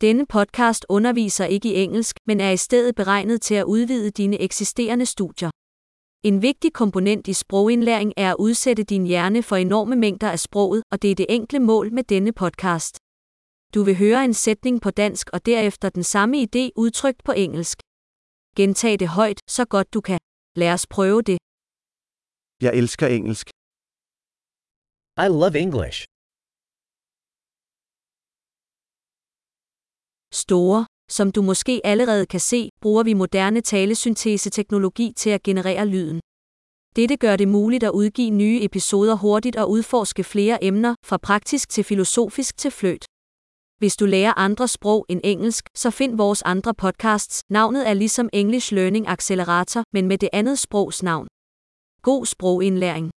Denne podcast underviser ikke i engelsk, men er i stedet beregnet til at udvide dine eksisterende studier. En vigtig komponent i sprogindlæring er at udsætte din hjerne for enorme mængder af sproget, og det er det enkle mål med denne podcast. Du vil høre en sætning på dansk og derefter den samme idé udtrykt på engelsk. Gentag det højt, så godt du kan. Lad os prøve det. Jeg elsker engelsk. I love English. Store. Som du måske allerede kan se, bruger vi moderne talesynteseteknologi til at generere lyden. Dette gør det muligt at udgive nye episoder hurtigt og udforske flere emner, fra praktisk til filosofisk til fløt. Hvis du lærer andre sprog end engelsk, så find vores andre podcasts. Navnet er ligesom English Learning Accelerator, men med det andet sprogs navn. God sprogindlæring.